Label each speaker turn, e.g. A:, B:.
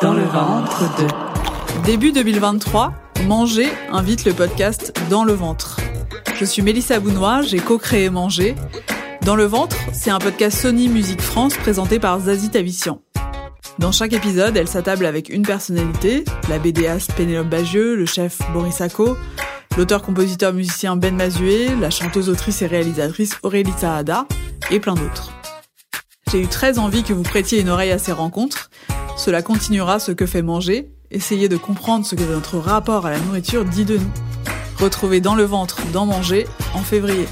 A: Dans le ventre de.
B: Début 2023, Manger invite le podcast Dans le ventre. Je suis Mélissa Bounois, j'ai co-créé Manger. Dans le ventre, c'est un podcast Sony Musique France présenté par Zazie Tavissian. Dans chaque épisode, elle s'attable avec une personnalité, la BDaste Pénélope Bagieux, le chef Boris Ako, l'auteur-compositeur-musicien Ben Mazué, la chanteuse, autrice et réalisatrice Aurélie Saada, et plein d'autres. J'ai eu très envie que vous prêtiez une oreille à ces rencontres. Cela continuera ce que fait manger, essayer de comprendre ce que notre rapport à la nourriture dit de nous. Retrouvez dans le ventre, dans manger, en février.